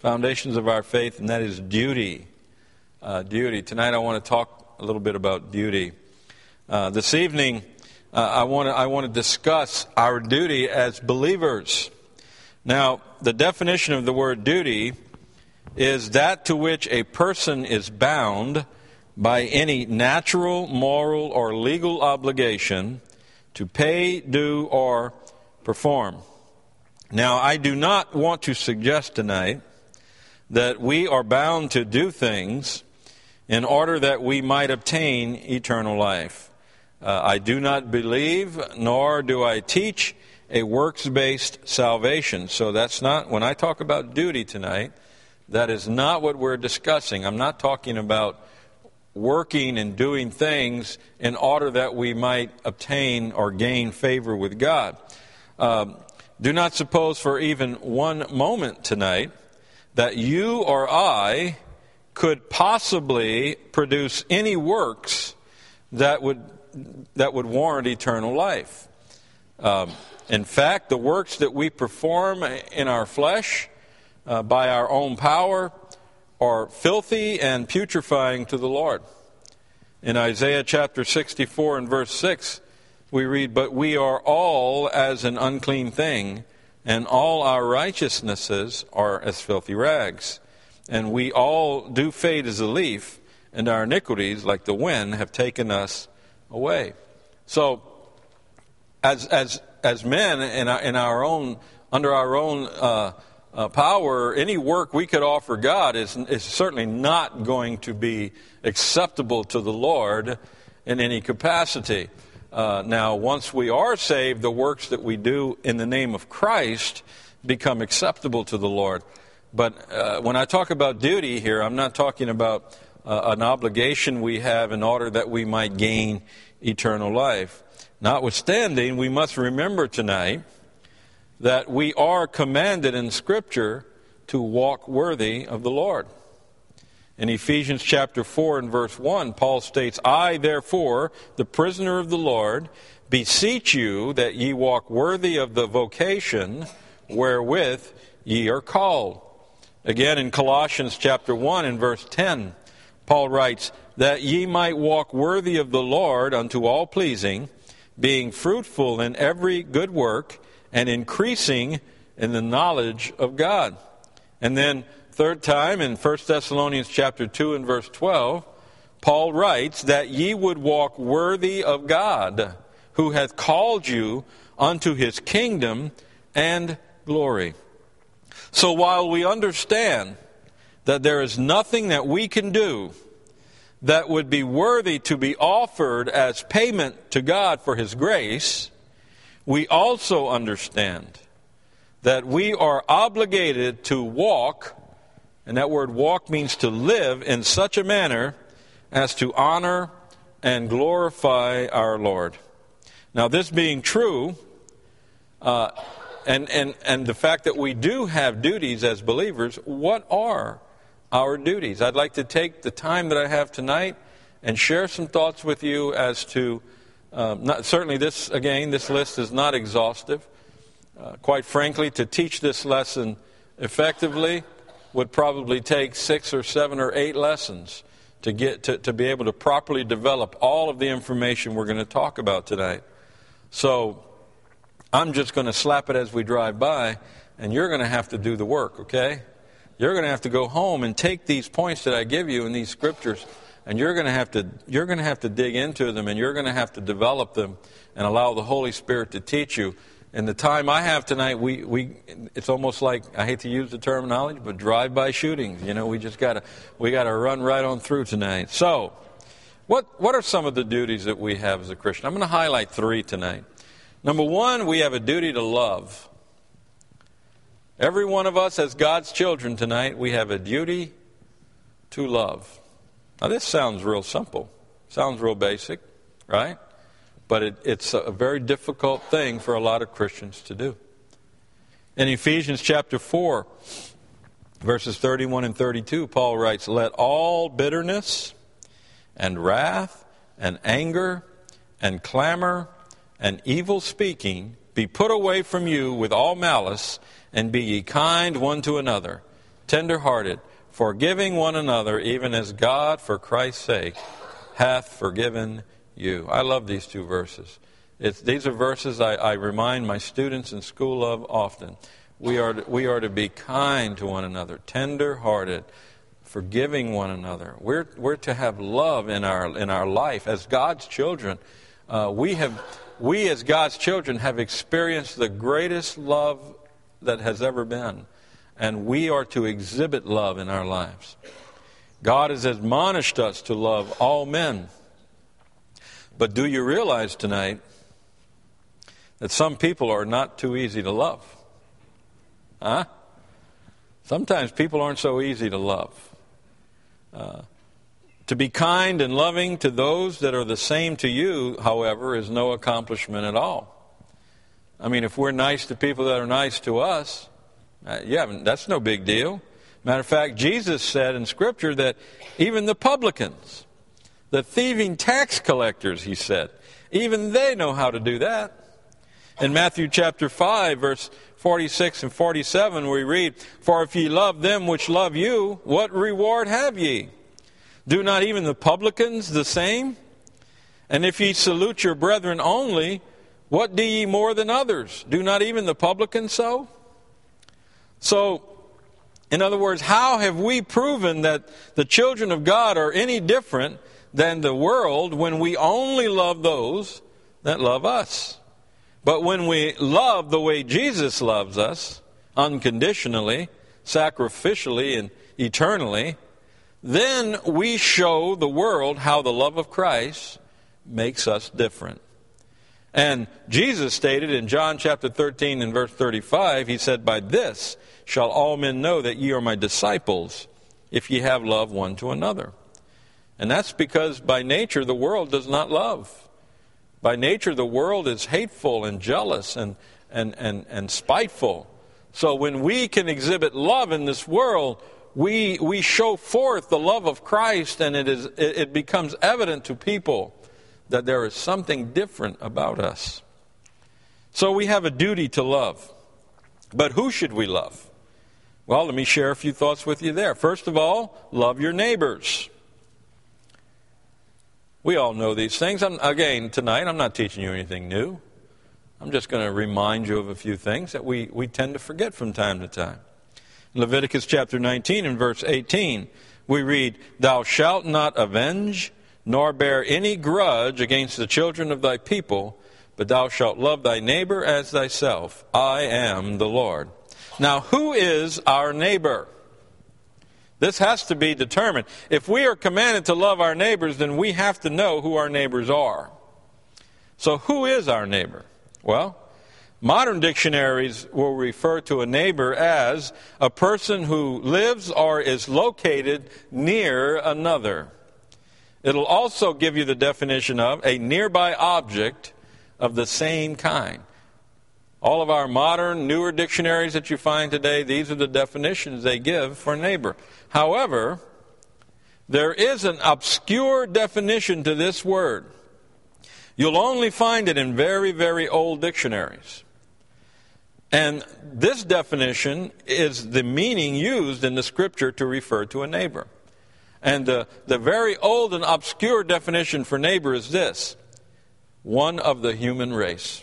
foundations of our faith, and that is duty. Uh, duty. Tonight I want to talk a little bit about duty. Uh, this evening, uh, I, want to, I want to discuss our duty as believers. Now, the definition of the word duty is that to which a person is bound by any natural, moral, or legal obligation to pay, do, or perform. Now, I do not want to suggest tonight that we are bound to do things in order that we might obtain eternal life. Uh, I do not believe, nor do I teach a works based salvation. So that's not, when I talk about duty tonight, that is not what we're discussing. I'm not talking about working and doing things in order that we might obtain or gain favor with God. Um, do not suppose for even one moment tonight that you or I could possibly produce any works that would, that would warrant eternal life. Um, in fact, the works that we perform in our flesh uh, by our own power are filthy and putrefying to the Lord. In Isaiah chapter 64 and verse 6, we read, But we are all as an unclean thing, and all our righteousnesses are as filthy rags. And we all do fade as a leaf, and our iniquities, like the wind, have taken us away. So, as, as, as men in our, in our own, under our own uh, uh, power, any work we could offer God is, is certainly not going to be acceptable to the Lord in any capacity. Uh, now, once we are saved, the works that we do in the name of Christ become acceptable to the Lord. But uh, when I talk about duty here, I'm not talking about uh, an obligation we have in order that we might gain eternal life. Notwithstanding, we must remember tonight that we are commanded in Scripture to walk worthy of the Lord. In Ephesians chapter 4 and verse 1, Paul states, I, therefore, the prisoner of the Lord, beseech you that ye walk worthy of the vocation wherewith ye are called. Again, in Colossians chapter 1 and verse 10, Paul writes, That ye might walk worthy of the Lord unto all pleasing, being fruitful in every good work, and increasing in the knowledge of God. And then third time in 1 Thessalonians chapter 2 and verse 12, Paul writes that ye would walk worthy of God, who hath called you unto his kingdom and glory. So while we understand that there is nothing that we can do that would be worthy to be offered as payment to God for his grace, we also understand that we are obligated to walk, and that word walk means to live in such a manner as to honor and glorify our Lord. Now, this being true, uh, and, and, and the fact that we do have duties as believers, what are our duties? I'd like to take the time that I have tonight and share some thoughts with you as to um, not, certainly, this, again, this list is not exhaustive. Uh, quite frankly, to teach this lesson effectively would probably take six or seven or eight lessons to, get, to, to be able to properly develop all of the information we're going to talk about tonight. So, I'm just going to slap it as we drive by, and you're going to have to do the work, okay? You're going to have to go home and take these points that I give you in these scriptures and you're going to have to you're going to have to dig into them and you're going to have to develop them and allow the holy spirit to teach you in the time i have tonight we, we it's almost like i hate to use the terminology but drive by shootings. You know we just got to we got to run right on through tonight. So what what are some of the duties that we have as a christian? I'm going to highlight three tonight. Number one we have a duty to love. Every one of us as god's children tonight we have a duty to love. Now, this sounds real simple, sounds real basic, right? But it, it's a very difficult thing for a lot of Christians to do. In Ephesians chapter 4, verses 31 and 32, Paul writes, Let all bitterness and wrath and anger and clamor and evil speaking be put away from you with all malice, and be ye kind one to another tenderhearted, forgiving one another, even as God, for Christ's sake, hath forgiven you. I love these two verses. It's, these are verses I, I remind my students in school of often. We are, to, we are to be kind to one another, tender hearted, forgiving one another. We're, we're to have love in our, in our life as God's children. Uh, we, have, we, as God's children, have experienced the greatest love that has ever been. And we are to exhibit love in our lives. God has admonished us to love all men. But do you realize tonight that some people are not too easy to love? Huh? Sometimes people aren't so easy to love. Uh, to be kind and loving to those that are the same to you, however, is no accomplishment at all. I mean, if we're nice to people that are nice to us, uh, yeah, that's no big deal. Matter of fact, Jesus said in Scripture that even the publicans, the thieving tax collectors, he said, even they know how to do that. In Matthew chapter 5, verse 46 and 47, we read, For if ye love them which love you, what reward have ye? Do not even the publicans the same? And if ye salute your brethren only, what do ye more than others? Do not even the publicans so? So, in other words, how have we proven that the children of God are any different than the world when we only love those that love us? But when we love the way Jesus loves us, unconditionally, sacrificially, and eternally, then we show the world how the love of Christ makes us different. And Jesus stated in John chapter 13 and verse 35, he said, By this shall all men know that ye are my disciples, if ye have love one to another. And that's because by nature the world does not love. By nature, the world is hateful and jealous and, and, and, and spiteful. So when we can exhibit love in this world, we, we show forth the love of Christ, and it, is, it, it becomes evident to people that there is something different about us. So we have a duty to love. But who should we love? Well, let me share a few thoughts with you there. First of all, love your neighbors. We all know these things. I'm, again, tonight, I'm not teaching you anything new. I'm just going to remind you of a few things that we, we tend to forget from time to time. In Leviticus chapter 19 and verse 18, we read, Thou shalt not avenge nor bear any grudge against the children of thy people, but thou shalt love thy neighbor as thyself. I am the Lord. Now, who is our neighbor? This has to be determined. If we are commanded to love our neighbors, then we have to know who our neighbors are. So, who is our neighbor? Well, modern dictionaries will refer to a neighbor as a person who lives or is located near another. It'll also give you the definition of a nearby object of the same kind. All of our modern, newer dictionaries that you find today, these are the definitions they give for neighbor. However, there is an obscure definition to this word. You'll only find it in very, very old dictionaries. And this definition is the meaning used in the scripture to refer to a neighbor. And the, the very old and obscure definition for neighbor is this one of the human race.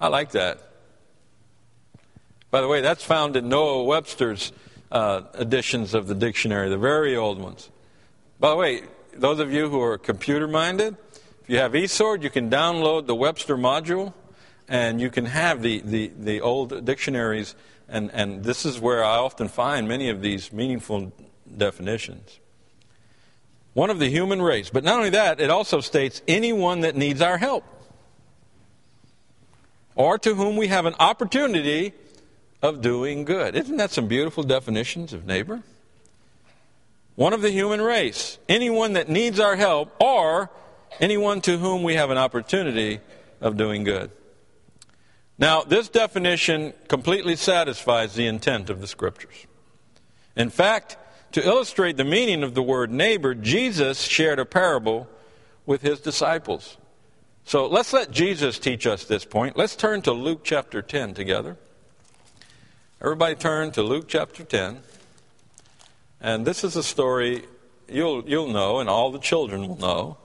I like that. By the way, that's found in Noah Webster's uh, editions of the dictionary, the very old ones. By the way, those of you who are computer minded, if you have eSword, you can download the Webster module and you can have the, the, the old dictionaries. And, and this is where I often find many of these meaningful definitions. One of the human race. But not only that, it also states anyone that needs our help or to whom we have an opportunity of doing good. Isn't that some beautiful definitions of neighbor? One of the human race, anyone that needs our help, or anyone to whom we have an opportunity of doing good. Now, this definition completely satisfies the intent of the Scriptures. In fact, to illustrate the meaning of the word neighbor, Jesus shared a parable with his disciples. So let's let Jesus teach us this point. Let's turn to Luke chapter 10 together. Everybody turn to Luke chapter 10. And this is a story you'll, you'll know, and all the children will know.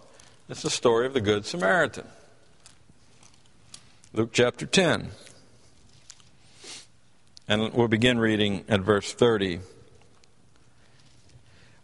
It's the story of the Good Samaritan. Luke chapter 10. And we'll begin reading at verse 30.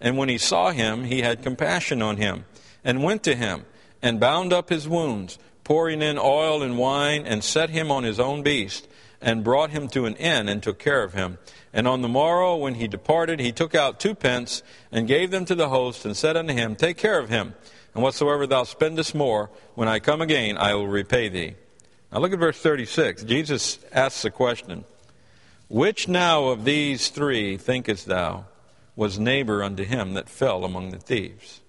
and when he saw him, he had compassion on him, and went to him, and bound up his wounds pouring in oil and wine, and set him on his own beast, and brought him to an inn, and took care of him. And on the morrow, when he departed, he took out two pence, and gave them to the host, and said unto him, Take care of him, and whatsoever thou spendest more, when I come again, I will repay thee. Now look at verse 36. Jesus asks a question Which now of these three thinkest thou was neighbor unto him that fell among the thieves?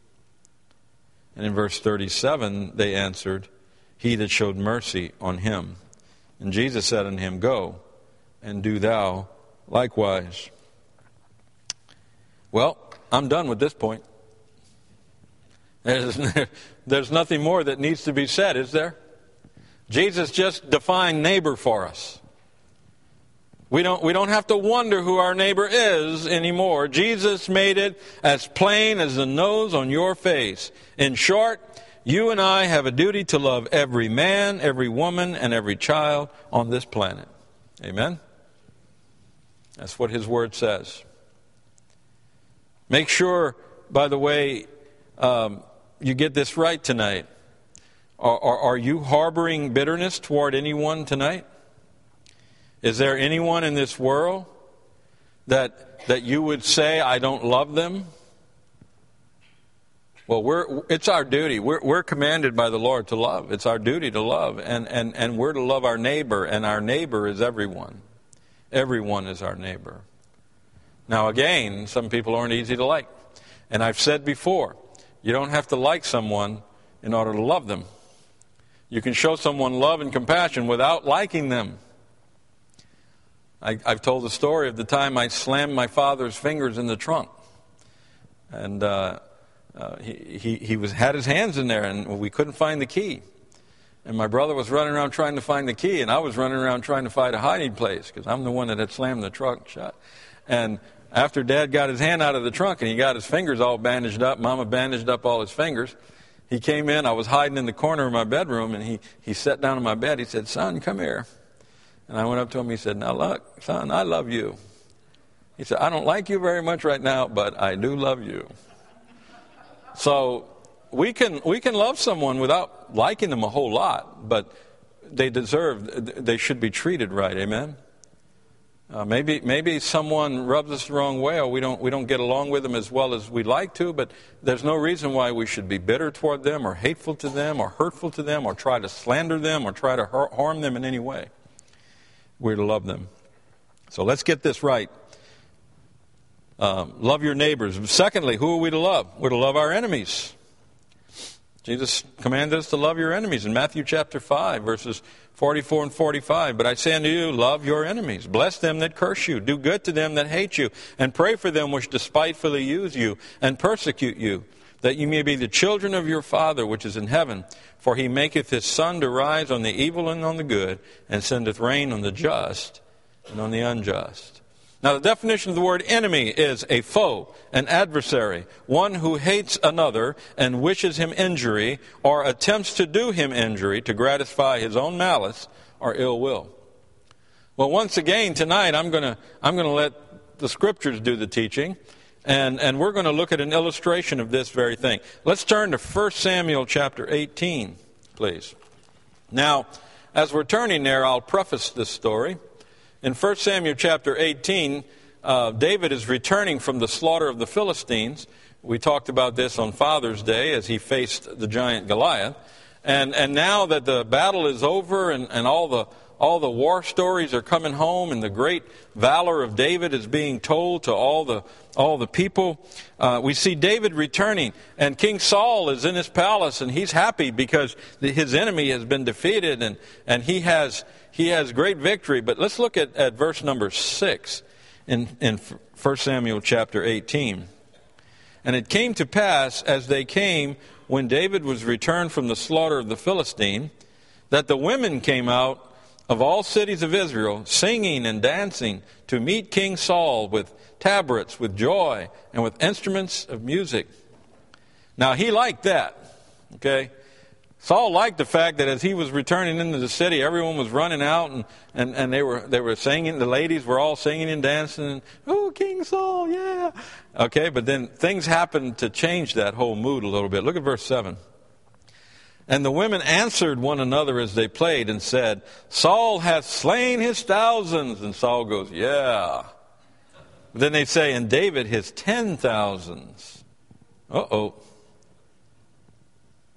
And in verse 37, they answered, he that showed mercy on him. And Jesus said unto him, Go, and do thou likewise. Well, I'm done with this point. There's, there's nothing more that needs to be said, is there? Jesus just defined neighbor for us. We don't, we don't have to wonder who our neighbor is anymore. Jesus made it as plain as the nose on your face. In short, you and I have a duty to love every man, every woman, and every child on this planet. Amen? That's what His Word says. Make sure, by the way, um, you get this right tonight. Are, are, are you harboring bitterness toward anyone tonight? Is there anyone in this world that, that you would say, I don't love them? Well, we're, it's our duty. We're, we're commanded by the Lord to love. It's our duty to love. And, and, and we're to love our neighbor, and our neighbor is everyone. Everyone is our neighbor. Now, again, some people aren't easy to like. And I've said before, you don't have to like someone in order to love them. You can show someone love and compassion without liking them. I, have told the story of the time I slammed my father's fingers in the trunk. And uh, uh, he, he, he was, had his hands in there and we couldn't find the key. And my brother was running around trying to find the key, and I was running around trying to find a hiding place because I'm the one that had slammed the trunk shut. And after Dad got his hand out of the trunk and he got his fingers all bandaged up, Mama bandaged up all his fingers, he came in. I was hiding in the corner of my bedroom, and he, he sat down on my bed. He said, Son, come here. And I went up to him. He said, Now, look, son, I love you. He said, I don't like you very much right now, but I do love you. So we can we can love someone without liking them a whole lot, but they deserve they should be treated right. Amen. Uh, maybe maybe someone rubs us the wrong way, or we don't we don't get along with them as well as we'd like to. But there's no reason why we should be bitter toward them, or hateful to them, or hurtful to them, or try to slander them, or try to harm them in any way. We're to love them. So let's get this right. Um, love your neighbors. Secondly, who are we to love? We're to love our enemies. Jesus commanded us to love your enemies in Matthew chapter 5, verses 44 and 45. But I say unto you, love your enemies. Bless them that curse you. Do good to them that hate you. And pray for them which despitefully use you and persecute you, that you may be the children of your Father which is in heaven. For he maketh his sun to rise on the evil and on the good, and sendeth rain on the just and on the unjust. Now, the definition of the word enemy is a foe, an adversary, one who hates another and wishes him injury or attempts to do him injury to gratify his own malice or ill will. Well, once again, tonight I'm going to I'm going to let the scriptures do the teaching, and, and we're going to look at an illustration of this very thing. Let's turn to 1 Samuel chapter 18, please. Now, as we're turning there, I'll preface this story. In 1 Samuel chapter 18, uh, David is returning from the slaughter of the Philistines. We talked about this on Father's Day as he faced the giant Goliath. And, and now that the battle is over and, and all, the, all the war stories are coming home, and the great valor of David is being told to all the all the people. Uh, we see David returning, and King Saul is in his palace, and he's happy because his enemy has been defeated, and and he has he has great victory. But let's look at, at verse number six in in 1 Samuel chapter 18. And it came to pass as they came when David was returned from the slaughter of the Philistine, that the women came out of all cities of Israel, singing and dancing to meet King Saul with tabrets, with joy, and with instruments of music. Now, he liked that, okay? Saul liked the fact that as he was returning into the city, everyone was running out and, and, and they, were, they were singing. The ladies were all singing and dancing. Oh, King Saul, yeah. Okay, but then things happened to change that whole mood a little bit. Look at verse 7. And the women answered one another as they played and said, Saul hath slain his thousands. And Saul goes, Yeah. Then they say, And David his ten thousands. Uh oh.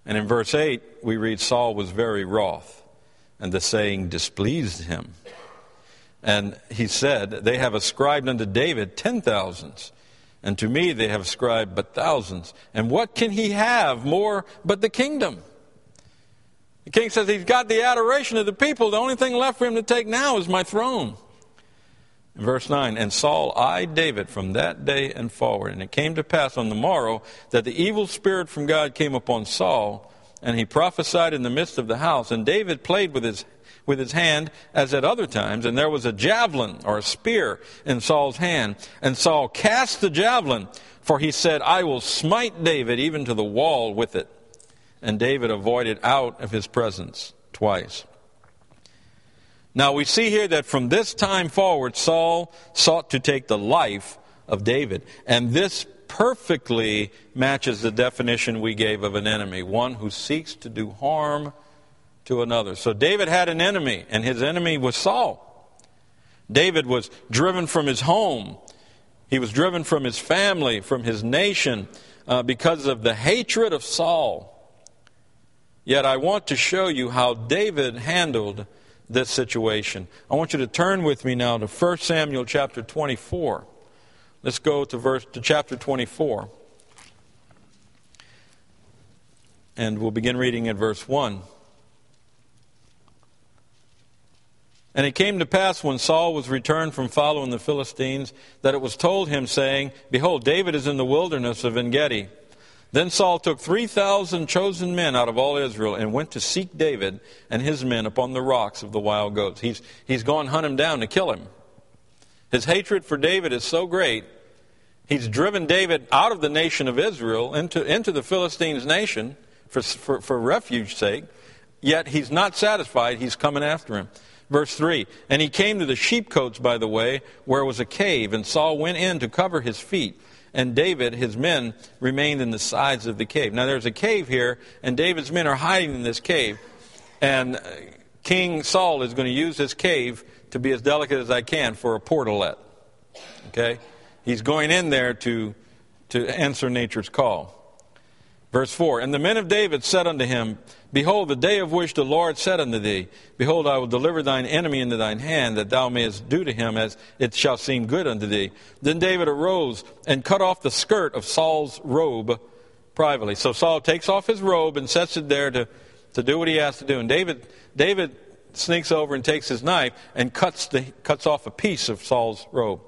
And in verse 8, we read Saul was very wroth, and the saying displeased him. And he said, They have ascribed unto David ten thousands, and to me they have ascribed but thousands. And what can he have more but the kingdom? The king says he's got the adoration of the people. The only thing left for him to take now is my throne. Verse 9, and Saul eyed David from that day and forward. And it came to pass on the morrow that the evil spirit from God came upon Saul, and he prophesied in the midst of the house. And David played with his, with his hand as at other times, and there was a javelin or a spear in Saul's hand. And Saul cast the javelin, for he said, I will smite David even to the wall with it. And David avoided out of his presence twice. Now we see here that from this time forward, Saul sought to take the life of David. And this perfectly matches the definition we gave of an enemy one who seeks to do harm to another. So David had an enemy, and his enemy was Saul. David was driven from his home, he was driven from his family, from his nation, uh, because of the hatred of Saul. Yet I want to show you how David handled this situation. I want you to turn with me now to 1 Samuel chapter 24. Let's go to verse to chapter 24. And we'll begin reading at verse 1. And it came to pass when Saul was returned from following the Philistines that it was told him, saying, Behold, David is in the wilderness of En Gedi. Then Saul took 3,000 chosen men out of all Israel and went to seek David and his men upon the rocks of the wild goats. He's, he's gone hunt him down to kill him. His hatred for David is so great, he's driven David out of the nation of Israel into, into the Philistines' nation for, for, for refuge's sake, yet he's not satisfied. He's coming after him. Verse 3 And he came to the sheepcotes by the way, where was a cave, and Saul went in to cover his feet and David, his men, remained in the sides of the cave. Now there's a cave here, and David's men are hiding in this cave. And uh, King Saul is going to use this cave to be as delicate as I can for a portalet. Okay? He's going in there to, to answer nature's call. Verse 4 And the men of David said unto him, Behold, the day of which the Lord said unto thee, Behold, I will deliver thine enemy into thine hand, that thou mayest do to him as it shall seem good unto thee. Then David arose and cut off the skirt of Saul's robe privately. So Saul takes off his robe and sets it there to, to do what he has to do. And David, David sneaks over and takes his knife and cuts, the, cuts off a piece of Saul's robe.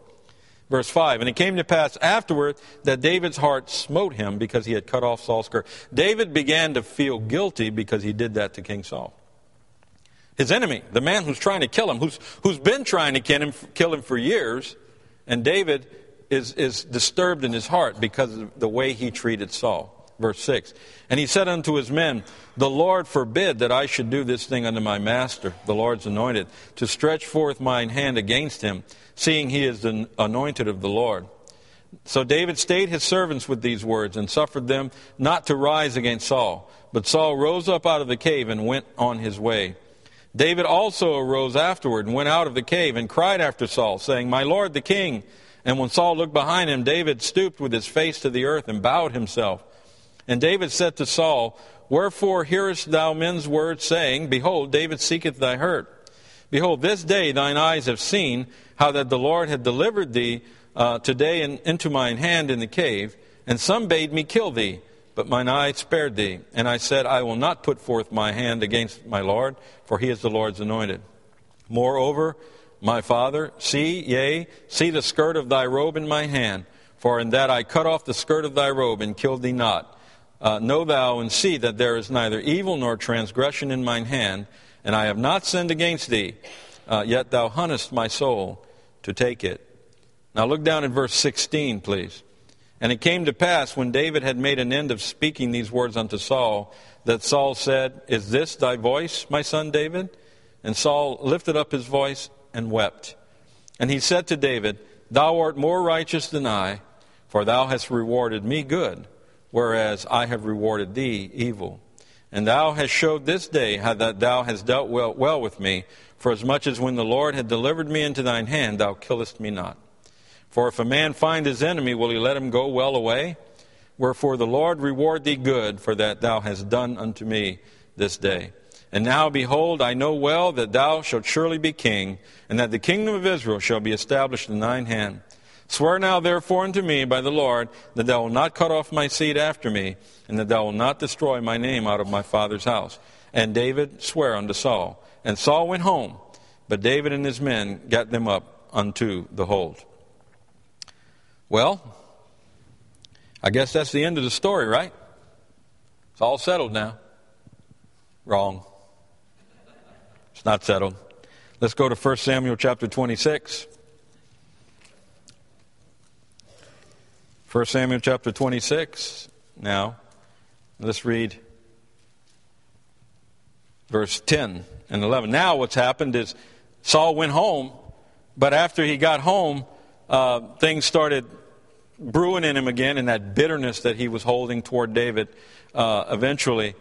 Verse 5 And it came to pass afterward that David's heart smote him because he had cut off Saul's skirt. David began to feel guilty because he did that to King Saul. His enemy, the man who's trying to kill him, who's, who's been trying to kill him, kill him for years, and David is, is disturbed in his heart because of the way he treated Saul. Verse 6 And he said unto his men, The Lord forbid that I should do this thing unto my master, the Lord's anointed, to stretch forth mine hand against him seeing he is the anointed of the Lord. So David stayed his servants with these words and suffered them not to rise against Saul. But Saul rose up out of the cave and went on his way. David also arose afterward and went out of the cave and cried after Saul, saying, My Lord the king. And when Saul looked behind him, David stooped with his face to the earth and bowed himself. And David said to Saul, Wherefore hearest thou men's words, saying, Behold, David seeketh thy hurt? Behold, this day thine eyes have seen how that the Lord had delivered thee uh, today in, into mine hand in the cave, and some bade me kill thee, but mine eye spared thee. And I said, I will not put forth my hand against my Lord, for he is the Lord's anointed. Moreover, my father, see, yea, see the skirt of thy robe in my hand, for in that I cut off the skirt of thy robe and killed thee not. Uh, know thou and see that there is neither evil nor transgression in mine hand, and I have not sinned against thee, uh, yet thou huntest my soul to take it. Now look down at verse 16, please. And it came to pass, when David had made an end of speaking these words unto Saul, that Saul said, Is this thy voice, my son David? And Saul lifted up his voice and wept. And he said to David, Thou art more righteous than I, for thou hast rewarded me good, whereas I have rewarded thee evil. And thou hast showed this day how that thou hast dealt well, well with me, for as much as when the Lord had delivered me into thine hand, thou killest me not. For if a man find his enemy, will he let him go well away? Wherefore the Lord reward thee good for that thou hast done unto me this day. And now, behold, I know well that thou shalt surely be king, and that the kingdom of Israel shall be established in thine hand. Swear now therefore unto me by the Lord that thou wilt not cut off my seed after me, and that thou wilt not destroy my name out of my father's house. And David sware unto Saul. And Saul went home, but David and his men got them up unto the hold. Well, I guess that's the end of the story, right? It's all settled now. Wrong. It's not settled. Let's go to 1 Samuel chapter 26. 1 Samuel chapter 26. Now, let's read verse 10 and 11. Now, what's happened is Saul went home, but after he got home, uh, things started brewing in him again, and that bitterness that he was holding toward David uh, eventually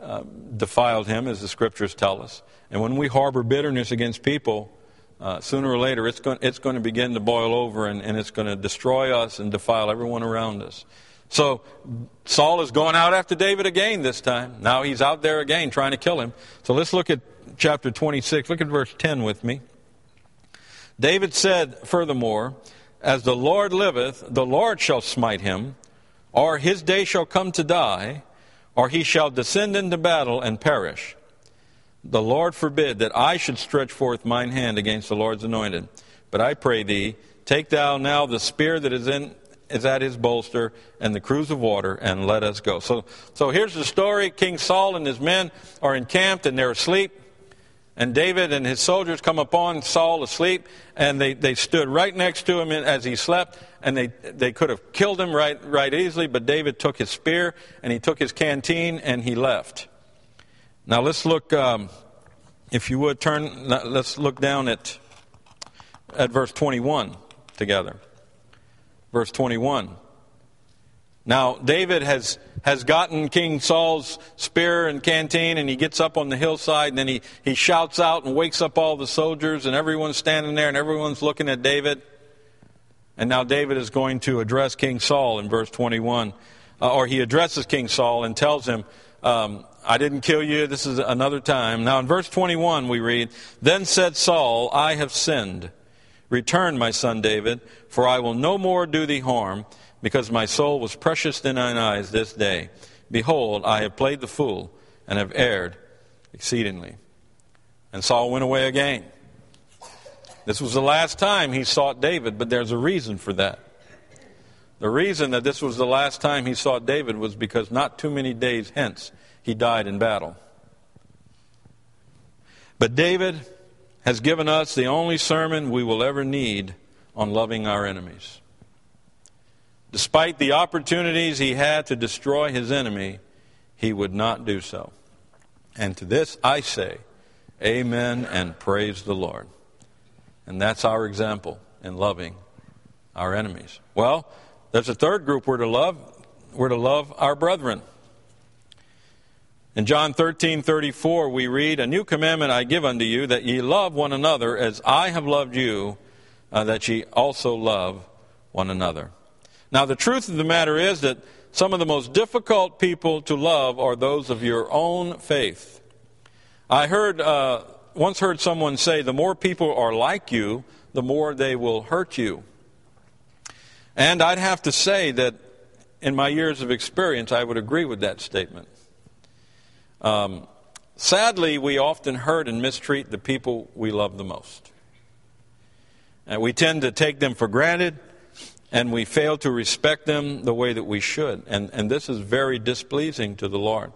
uh, defiled him, as the scriptures tell us. And when we harbor bitterness against people, uh, sooner or later it's going, it's going to begin to boil over and, and it's going to destroy us and defile everyone around us. So Saul is going out after David again this time. Now he's out there again trying to kill him. So let's look at chapter 26. Look at verse 10 with me. David said, furthermore, As the Lord liveth, the Lord shall smite him, or his day shall come to die, or he shall descend into battle and perish. The Lord forbid that I should stretch forth mine hand against the Lord's anointed. But I pray thee, take thou now the spear that is in is at his bolster and the cruse of water, and let us go. So, so here's the story. King Saul and his men are encamped and they're asleep. And David and his soldiers come upon Saul asleep, and they, they stood right next to him as he slept, and they, they could have killed him right, right easily, but David took his spear, and he took his canteen, and he left. Now let's look, um, if you would turn, let's look down at, at verse 21 together. Verse 21. Now, David has, has gotten King Saul's spear and canteen, and he gets up on the hillside, and then he, he shouts out and wakes up all the soldiers, and everyone's standing there, and everyone's looking at David. And now David is going to address King Saul in verse 21. Uh, or he addresses King Saul and tells him, um, I didn't kill you. This is another time. Now, in verse 21, we read, Then said Saul, I have sinned. Return, my son David, for I will no more do thee harm, because my soul was precious in thine eyes this day. Behold, I have played the fool, and have erred exceedingly. And Saul went away again. This was the last time he sought David, but there's a reason for that. The reason that this was the last time he sought David was because not too many days hence he died in battle. But David has given us the only sermon we will ever need on loving our enemies. Despite the opportunities he had to destroy his enemy, he would not do so. And to this I say, Amen and praise the Lord. And that's our example in loving our enemies. Well, there's a third group we're to love. We're to love our brethren. In John 13, 34, we read, A new commandment I give unto you, that ye love one another as I have loved you, uh, that ye also love one another. Now, the truth of the matter is that some of the most difficult people to love are those of your own faith. I heard uh, once heard someone say, the more people are like you, the more they will hurt you. And I'd have to say that in my years of experience, I would agree with that statement. Um, sadly, we often hurt and mistreat the people we love the most. And we tend to take them for granted, and we fail to respect them the way that we should. And, and this is very displeasing to the Lord.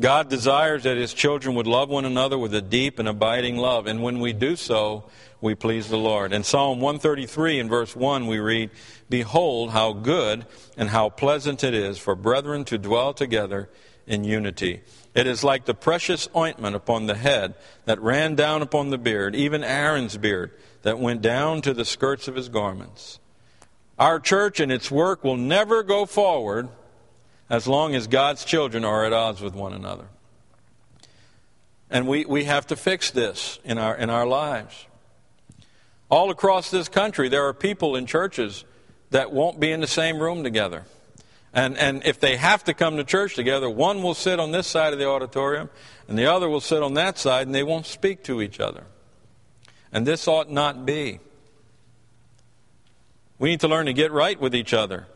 God desires that His children would love one another with a deep and abiding love. And when we do so, we please the Lord. In Psalm 133 in verse 1, we read, Behold, how good and how pleasant it is for brethren to dwell together in unity. It is like the precious ointment upon the head that ran down upon the beard, even Aaron's beard, that went down to the skirts of his garments. Our church and its work will never go forward as long as God's children are at odds with one another. And we, we have to fix this in our, in our lives. All across this country, there are people in churches that won't be in the same room together. And, and if they have to come to church together, one will sit on this side of the auditorium and the other will sit on that side and they won't speak to each other. And this ought not be. We need to learn to get right with each other.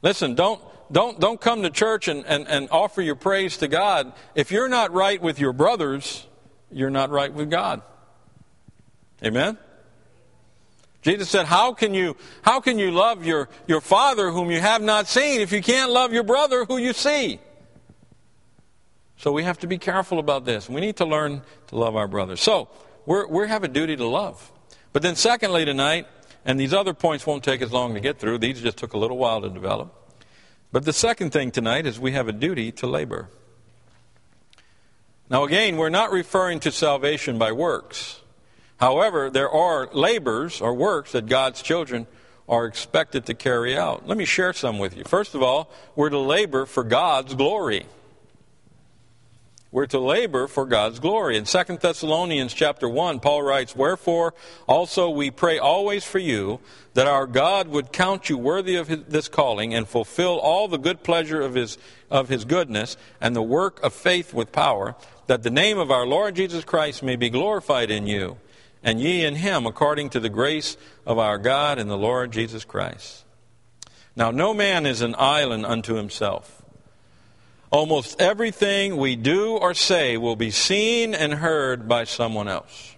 Listen, don't, don't, don't come to church and, and, and offer your praise to God. If you're not right with your brothers, you're not right with God. Amen? Jesus said, How can you, how can you love your, your father whom you have not seen if you can't love your brother who you see? So we have to be careful about this. We need to learn to love our brothers. So we're, we have a duty to love. But then, secondly, tonight, and these other points won't take as long to get through, these just took a little while to develop. But the second thing tonight is we have a duty to labor. Now, again, we're not referring to salvation by works. However, there are labors or works that God's children are expected to carry out. Let me share some with you. First of all, we're to labor for God's glory. We're to labor for God's glory. In 2 Thessalonians chapter 1, Paul writes, Wherefore also we pray always for you, that our God would count you worthy of his, this calling, and fulfill all the good pleasure of his, of his goodness, and the work of faith with power, that the name of our Lord Jesus Christ may be glorified in you and ye in him according to the grace of our God and the Lord Jesus Christ. Now, no man is an island unto himself. Almost everything we do or say will be seen and heard by someone else.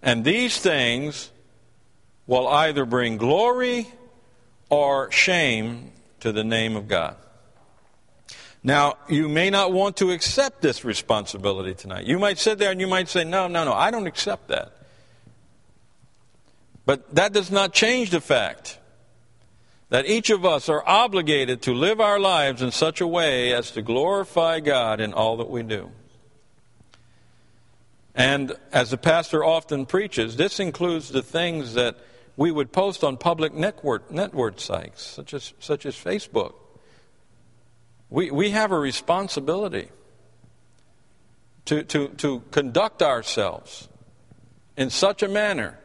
And these things will either bring glory or shame to the name of God. Now, you may not want to accept this responsibility tonight. You might sit there and you might say, No, no, no, I don't accept that. But that does not change the fact that each of us are obligated to live our lives in such a way as to glorify God in all that we do. And as the pastor often preaches, this includes the things that we would post on public network, network sites, such as, such as Facebook. We, we have a responsibility to, to, to conduct ourselves in such a manner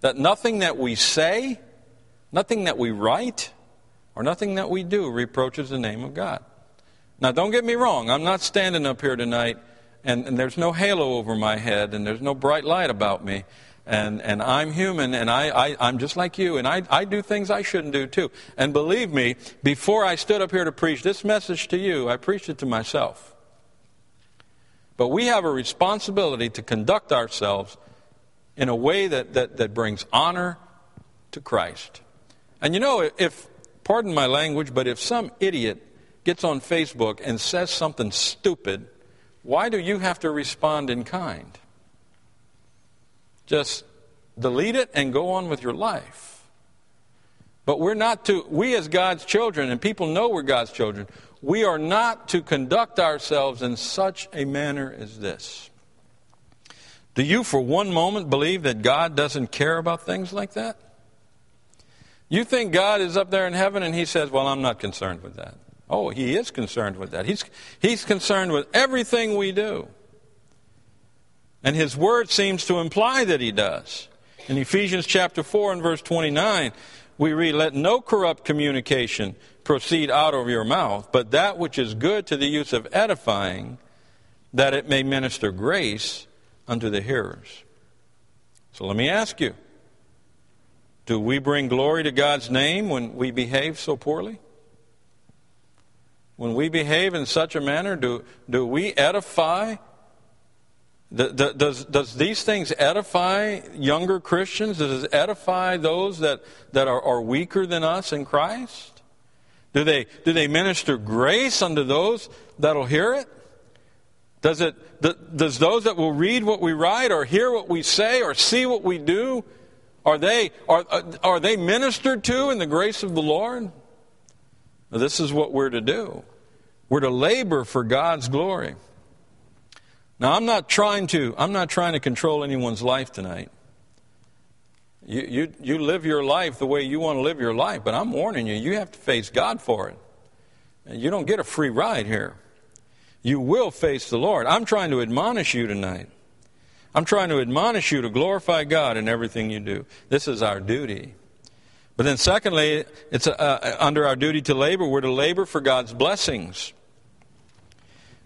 that nothing that we say, nothing that we write, or nothing that we do reproaches the name of God. Now, don't get me wrong, I'm not standing up here tonight and, and there's no halo over my head and there's no bright light about me and, and I'm human, and I, I, am just like you, and I, I do things I shouldn't do too. And believe me, before I stood up here to preach this message to you, I preached it to myself. But we have a responsibility to conduct ourselves in a way that, that, that brings honor to Christ. And you know, if, pardon my language, but if some idiot gets on Facebook and says something stupid, why do you have to respond in kind? Just delete it and go on with your life. But we're not to, we as God's children, and people know we're God's children, we are not to conduct ourselves in such a manner as this. Do you for one moment believe that God doesn't care about things like that? You think God is up there in heaven and he says, Well, I'm not concerned with that. Oh, he is concerned with that. He's, he's concerned with everything we do. And his word seems to imply that he does. In Ephesians chapter 4 and verse 29, we read, Let no corrupt communication proceed out of your mouth, but that which is good to the use of edifying, that it may minister grace unto the hearers. So let me ask you do we bring glory to God's name when we behave so poorly? When we behave in such a manner, do, do we edify? Does, does these things edify younger Christians? Does it edify those that, that are, are weaker than us in Christ? Do they, do they minister grace unto those that'll hear it? Does, it, does those that will read what we write or hear what we say or see what we do, are they, are, uh, are they ministered to in the grace of the Lord? This is what we're to do. We're to labor for God's glory. Now, I'm not trying to, I'm not trying to control anyone's life tonight. You, you, you live your life the way you want to live your life, but I'm warning you, you have to face God for it. You don't get a free ride here. You will face the Lord. I'm trying to admonish you tonight. I'm trying to admonish you to glorify God in everything you do. This is our duty. But then, secondly, it's uh, uh, under our duty to labor. We're to labor for God's blessings.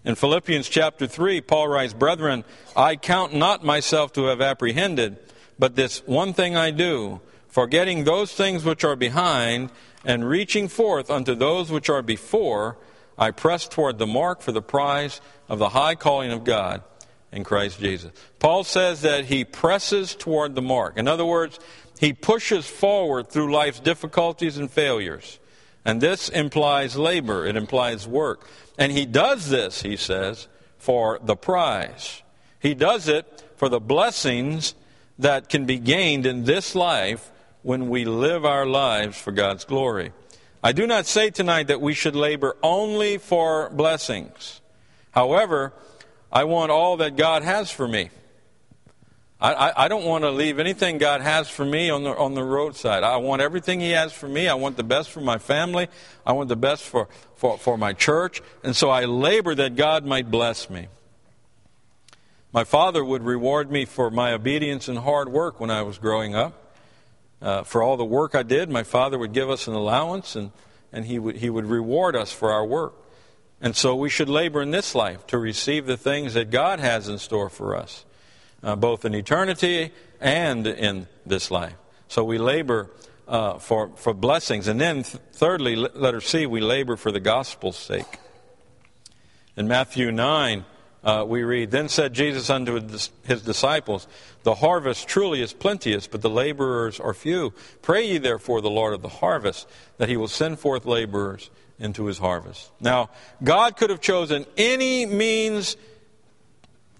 In Philippians chapter 3, Paul writes, Brethren, I count not myself to have apprehended, but this one thing I do, forgetting those things which are behind, and reaching forth unto those which are before, I press toward the mark for the prize of the high calling of God in Christ Jesus. Paul says that he presses toward the mark. In other words, he pushes forward through life's difficulties and failures. And this implies labor, it implies work. And he does this, he says, for the prize. He does it for the blessings that can be gained in this life when we live our lives for God's glory. I do not say tonight that we should labor only for blessings. However, I want all that God has for me. I, I, I, don't want to leave anything God has for me on the, on the roadside. I want everything He has for me. I want the best for my family. I want the best for, for, for my church. And so I labor that God might bless me. My father would reward me for my obedience and hard work when I was growing up. Uh, for all the work I did, my father would give us an allowance and, and he, would, he would reward us for our work. And so we should labor in this life to receive the things that God has in store for us uh, both in eternity and in this life. So we labor uh, for, for blessings. And then, th- thirdly, letter C, we labor for the gospel's sake. In Matthew 9, uh, we read, Then said Jesus unto his disciples, The harvest truly is plenteous, but the laborers are few. Pray ye therefore the Lord of the harvest, that he will send forth laborers into his harvest. Now, God could have chosen any means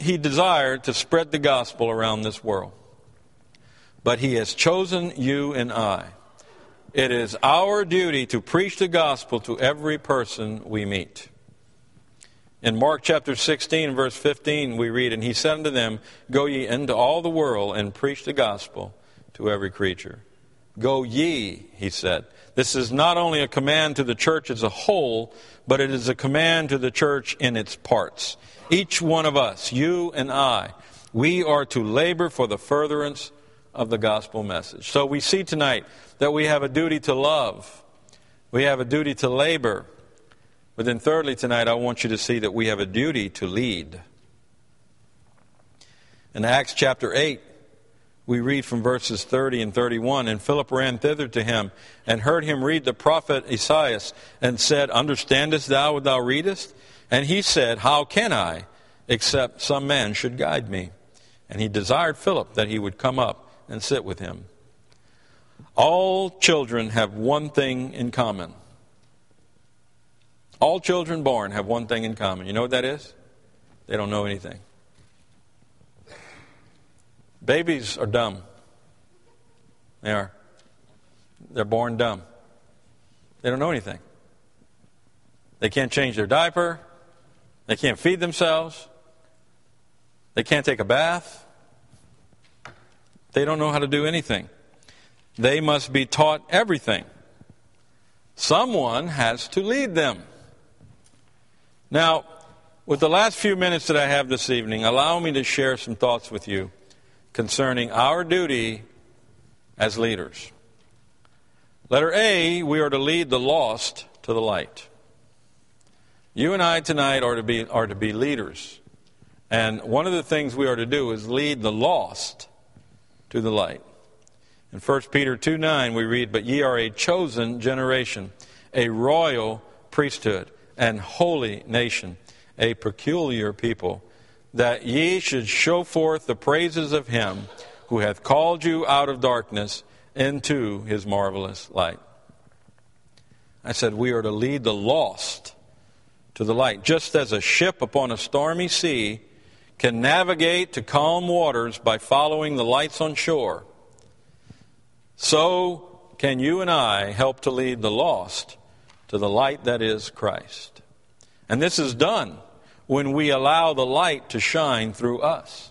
he desired to spread the gospel around this world. But he has chosen you and I. It is our duty to preach the gospel to every person we meet. In Mark chapter 16, verse 15, we read, And he said unto them, Go ye into all the world and preach the gospel to every creature. Go ye, he said. This is not only a command to the church as a whole, but it is a command to the church in its parts. Each one of us, you and I, we are to labor for the furtherance of the gospel message. So we see tonight that we have a duty to love, we have a duty to labor. But then, thirdly, tonight, I want you to see that we have a duty to lead. In Acts chapter 8, we read from verses 30 and 31 And Philip ran thither to him and heard him read the prophet Esaias and said, Understandest thou what thou readest? And he said, How can I, except some man should guide me? And he desired Philip that he would come up and sit with him. All children have one thing in common. All children born have one thing in common. You know what that is? They don't know anything. Babies are dumb. They are. They're born dumb. They don't know anything. They can't change their diaper. They can't feed themselves. They can't take a bath. They don't know how to do anything. They must be taught everything. Someone has to lead them. Now, with the last few minutes that I have this evening, allow me to share some thoughts with you concerning our duty as leaders. Letter A, we are to lead the lost to the light. You and I tonight are to be, are to be leaders And one of the things we are to do is lead the lost to the light. In 1 Peter 2 9, we read, But ye are a chosen generation, a royal priesthood, and holy nation, a peculiar people, that ye should show forth the praises of him who hath called you out of darkness into his marvelous light. I said, We are to lead the lost to the light. Just as a ship upon a stormy sea can navigate to calm waters by following the lights on shore, so can you and I help to lead the lost to the light that is Christ. And this is done when we allow the light to shine through us.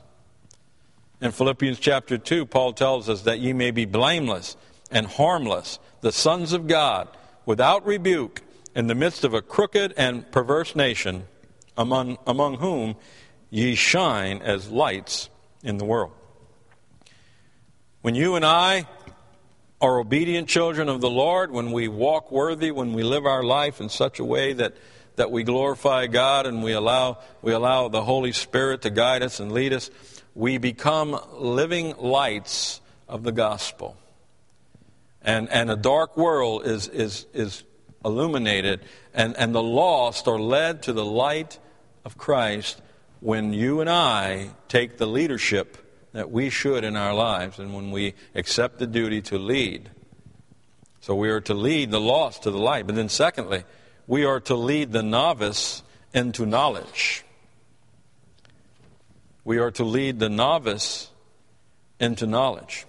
In Philippians chapter 2, Paul tells us that ye may be blameless and harmless, the sons of God, without rebuke, in the midst of a crooked and perverse nation, among, among whom ye shine as lights in the world. When you and I are obedient children of the Lord, when we walk worthy, when we live our life in such a way that, that we glorify God and we allow, we allow the Holy Spirit to guide us and lead us, we become living lights of the gospel. And, and a dark world is, is, is illuminated, and, and the lost are led to the light of Christ when you and I take the leadership that we should in our lives and when we accept the duty to lead. So we are to lead the lost to the light. But then, secondly, we are to lead the novice into knowledge. We are to lead the novice into knowledge.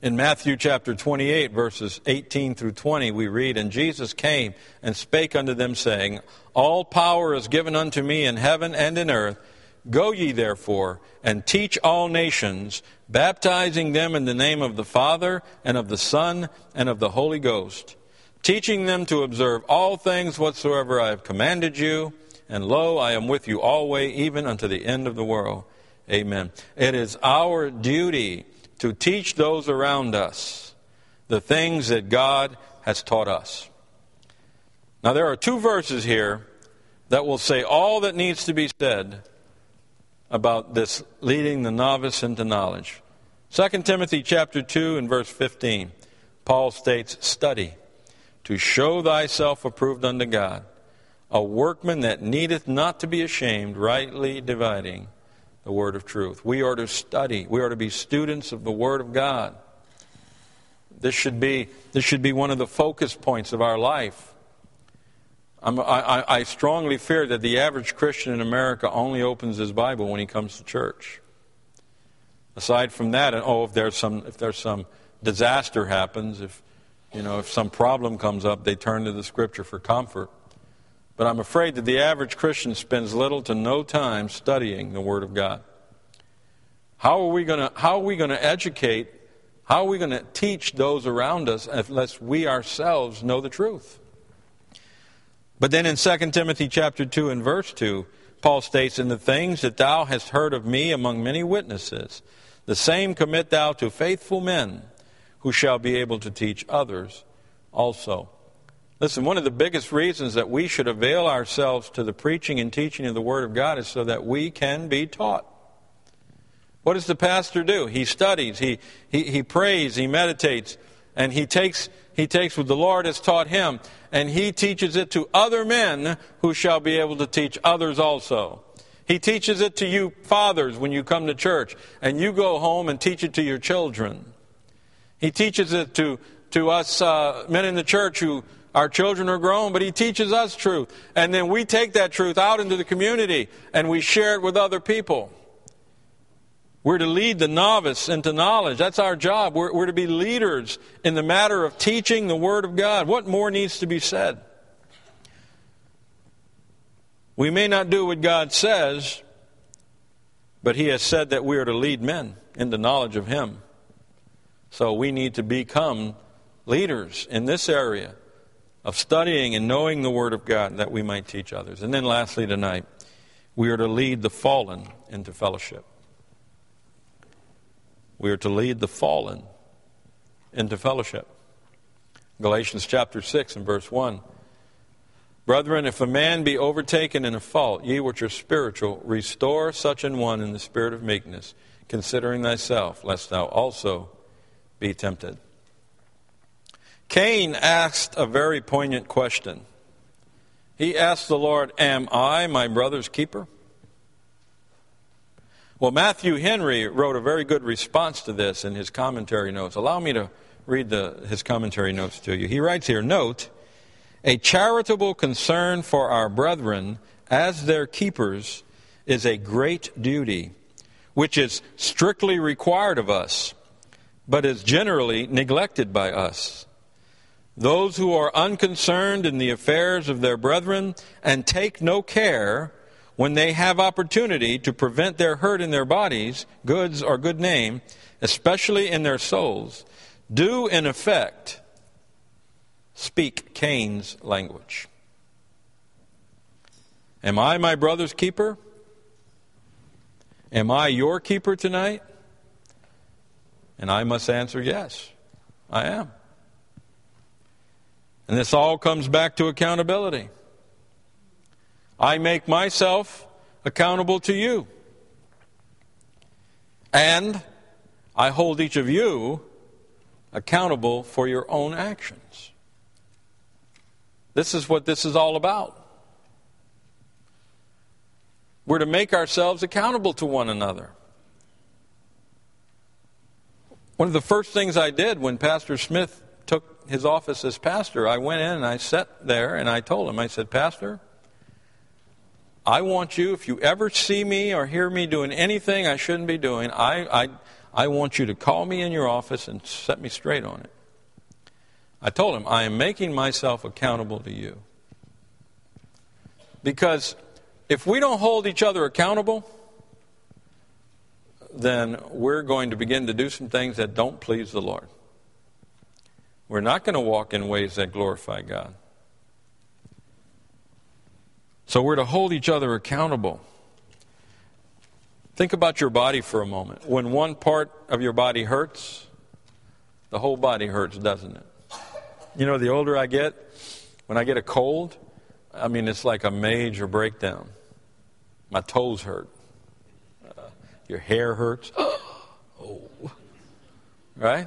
In Matthew chapter 28, verses 18 through 20, we read, And Jesus came and spake unto them, saying, All power is given unto me in heaven and in earth. Go ye therefore and teach all nations, baptizing them in the name of the Father and of the Son and of the Holy Ghost, teaching them to observe all things whatsoever I have commanded you. And lo, I am with you always, even unto the end of the world. Amen. It is our duty to teach those around us the things that God has taught us. Now, there are two verses here that will say all that needs to be said about this leading the novice into knowledge. 2 Timothy chapter 2 and verse 15, Paul states, Study to show thyself approved unto God, a workman that needeth not to be ashamed, rightly dividing the word of truth. We are to study. We are to be students of the word of God. This should be, this should be one of the focus points of our life. I, I strongly fear that the average Christian in America only opens his Bible when he comes to church. Aside from that, oh, if there's some, if there's some disaster happens, if, you know, if some problem comes up, they turn to the Scripture for comfort. But I'm afraid that the average Christian spends little to no time studying the Word of God. How are we going to, how are we going to educate, how are we going to teach those around us unless we ourselves know the truth? But then in 2 Timothy chapter 2 and verse 2, Paul states, In the things that thou hast heard of me among many witnesses, the same commit thou to faithful men who shall be able to teach others also. Listen, one of the biggest reasons that we should avail ourselves to the preaching and teaching of the Word of God is so that we can be taught. What does the pastor do? He studies, he, he, he prays, he meditates, and he takes, he takes what the Lord has taught him, and he teaches it to other men who shall be able to teach others also. He teaches it to you fathers when you come to church, and you go home and teach it to your children. He teaches it to, to us uh, men in the church who our children are grown, but He teaches us truth. And then we take that truth out into the community and we share it with other people. We're to lead the novice into knowledge. That's our job. We're, we're, to be leaders in the matter of teaching the Word of God. What more needs to be said? We may not do what God says, but He has said that we are to lead men into knowledge of Him. So we need to become leaders in this area of studying and knowing the Word of God that we might teach others. And then lastly, tonight, we are to lead the fallen into fellowship. We are to lead the fallen into fellowship. Galatians chapter 6 and verse 1 Brethren, if a man be overtaken in a fault, ye which are spiritual, restore such an one in the spirit of meekness, considering thyself, lest thou also be tempted. Cain asked a very poignant question. He asked the Lord, Am I my brother's keeper? Well, Matthew Henry wrote a very good response to this in his commentary notes. Allow me to read the, his commentary notes to you. He writes here Note, a charitable concern for our brethren as their keepers is a great duty, which is strictly required of us, but is generally neglected by us. Those who are unconcerned in the affairs of their brethren and take no care when they have opportunity to prevent their hurt in their bodies, goods, or good name, especially in their souls, do in effect speak Cain's language. Am I my brother's keeper? Am I your keeper tonight? And I must answer yes, I am. And this all comes back to accountability. I make myself accountable to you. And I hold each of you accountable for your own actions. This is what this is all about. We're to make ourselves accountable to one another. One of the first things I did when Pastor Smith took his office as pastor, I went in and I sat there and I told him, I said, Pastor, I want you, if you ever see me or hear me doing anything I shouldn't be doing, I, I, I want you to call me in your office and set me straight on it. I told him, I am making myself accountable to you. Because if we don't hold each other accountable, then we're going to begin to do some things that don't please the Lord. We're not going to walk in ways that glorify God. So we're to hold each other accountable. Think about your body for a moment. When one part of your body hurts, the whole body hurts, doesn't it? You know, the older I get, when I get a cold, I mean, it's like a major breakdown. My toes hurt. Your hair hurts. oh. Right?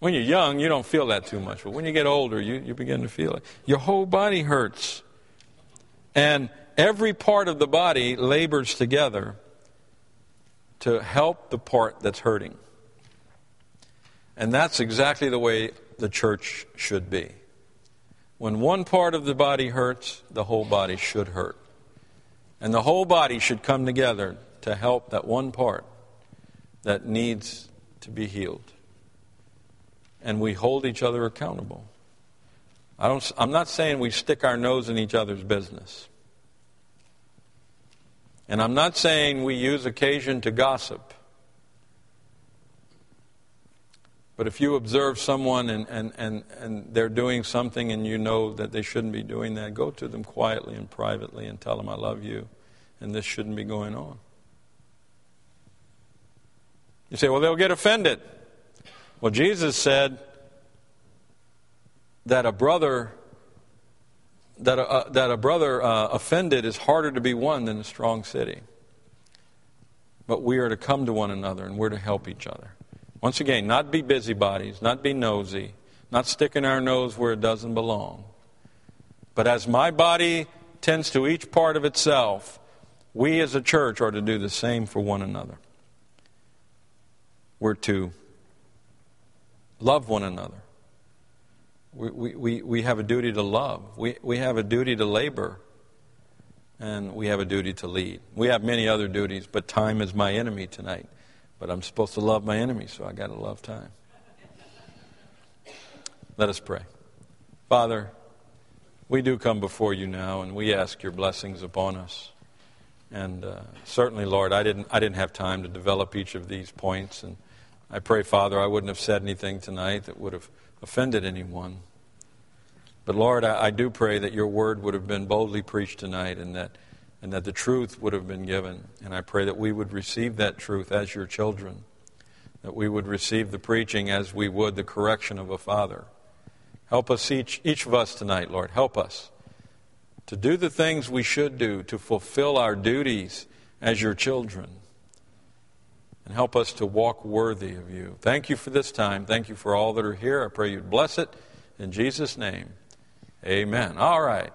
When you're young, you don't feel that too much. But when you get older, you, you begin to feel it. Your whole body hurts. And every part of the body labors together to help the part that's hurting. And that's exactly the way the church should be. When one part of the body hurts, the whole body should hurt. And the whole body should come together to help that one part that needs to be healed. And we hold each other accountable. I don't, I'm not saying we stick our nose in each other's business. And I'm not saying we use occasion to gossip. But if you observe someone and, and, and, and they're doing something and you know that they shouldn't be doing that, go to them quietly and privately and tell them, I love you, and this shouldn't be going on. You say, well, they'll get offended. Well, Jesus said, that a brother that a, that a brother uh, offended is harder to be won than a strong city. But we are to come to one another and we're to help each other. Once again, not be busybodies, not be nosy, not sticking our nose where it doesn't belong. But as my body tends to each part of itself, we as a church are to do the same for one another. We're to love one another. We, we, we have a duty to love. We, we have a duty to labor. And we have a duty to lead. We have many other duties, but time is my enemy tonight. But I'm supposed to love my enemy, so I got to love time. Let us pray. Father, we do come before you now, and we ask your blessings upon us. And uh, certainly, Lord, I didn't, I didn't have time to develop each of these points. And I pray, Father, I wouldn't have said anything tonight that would have offended anyone. But Lord, I, I, do pray that your word would have been boldly preached tonight and that, and that the truth would have been given. And I pray that we would receive that truth as your children, that we would receive the preaching as we would the correction of a father. Help us, each, each of us tonight, Lord. Help us to do the things we should do, to fulfill our duties as your children. And help us to walk worthy of you. Thank you for this time. Thank you for all that are here. I pray you'd bless it. In Jesus' name, amen. All right.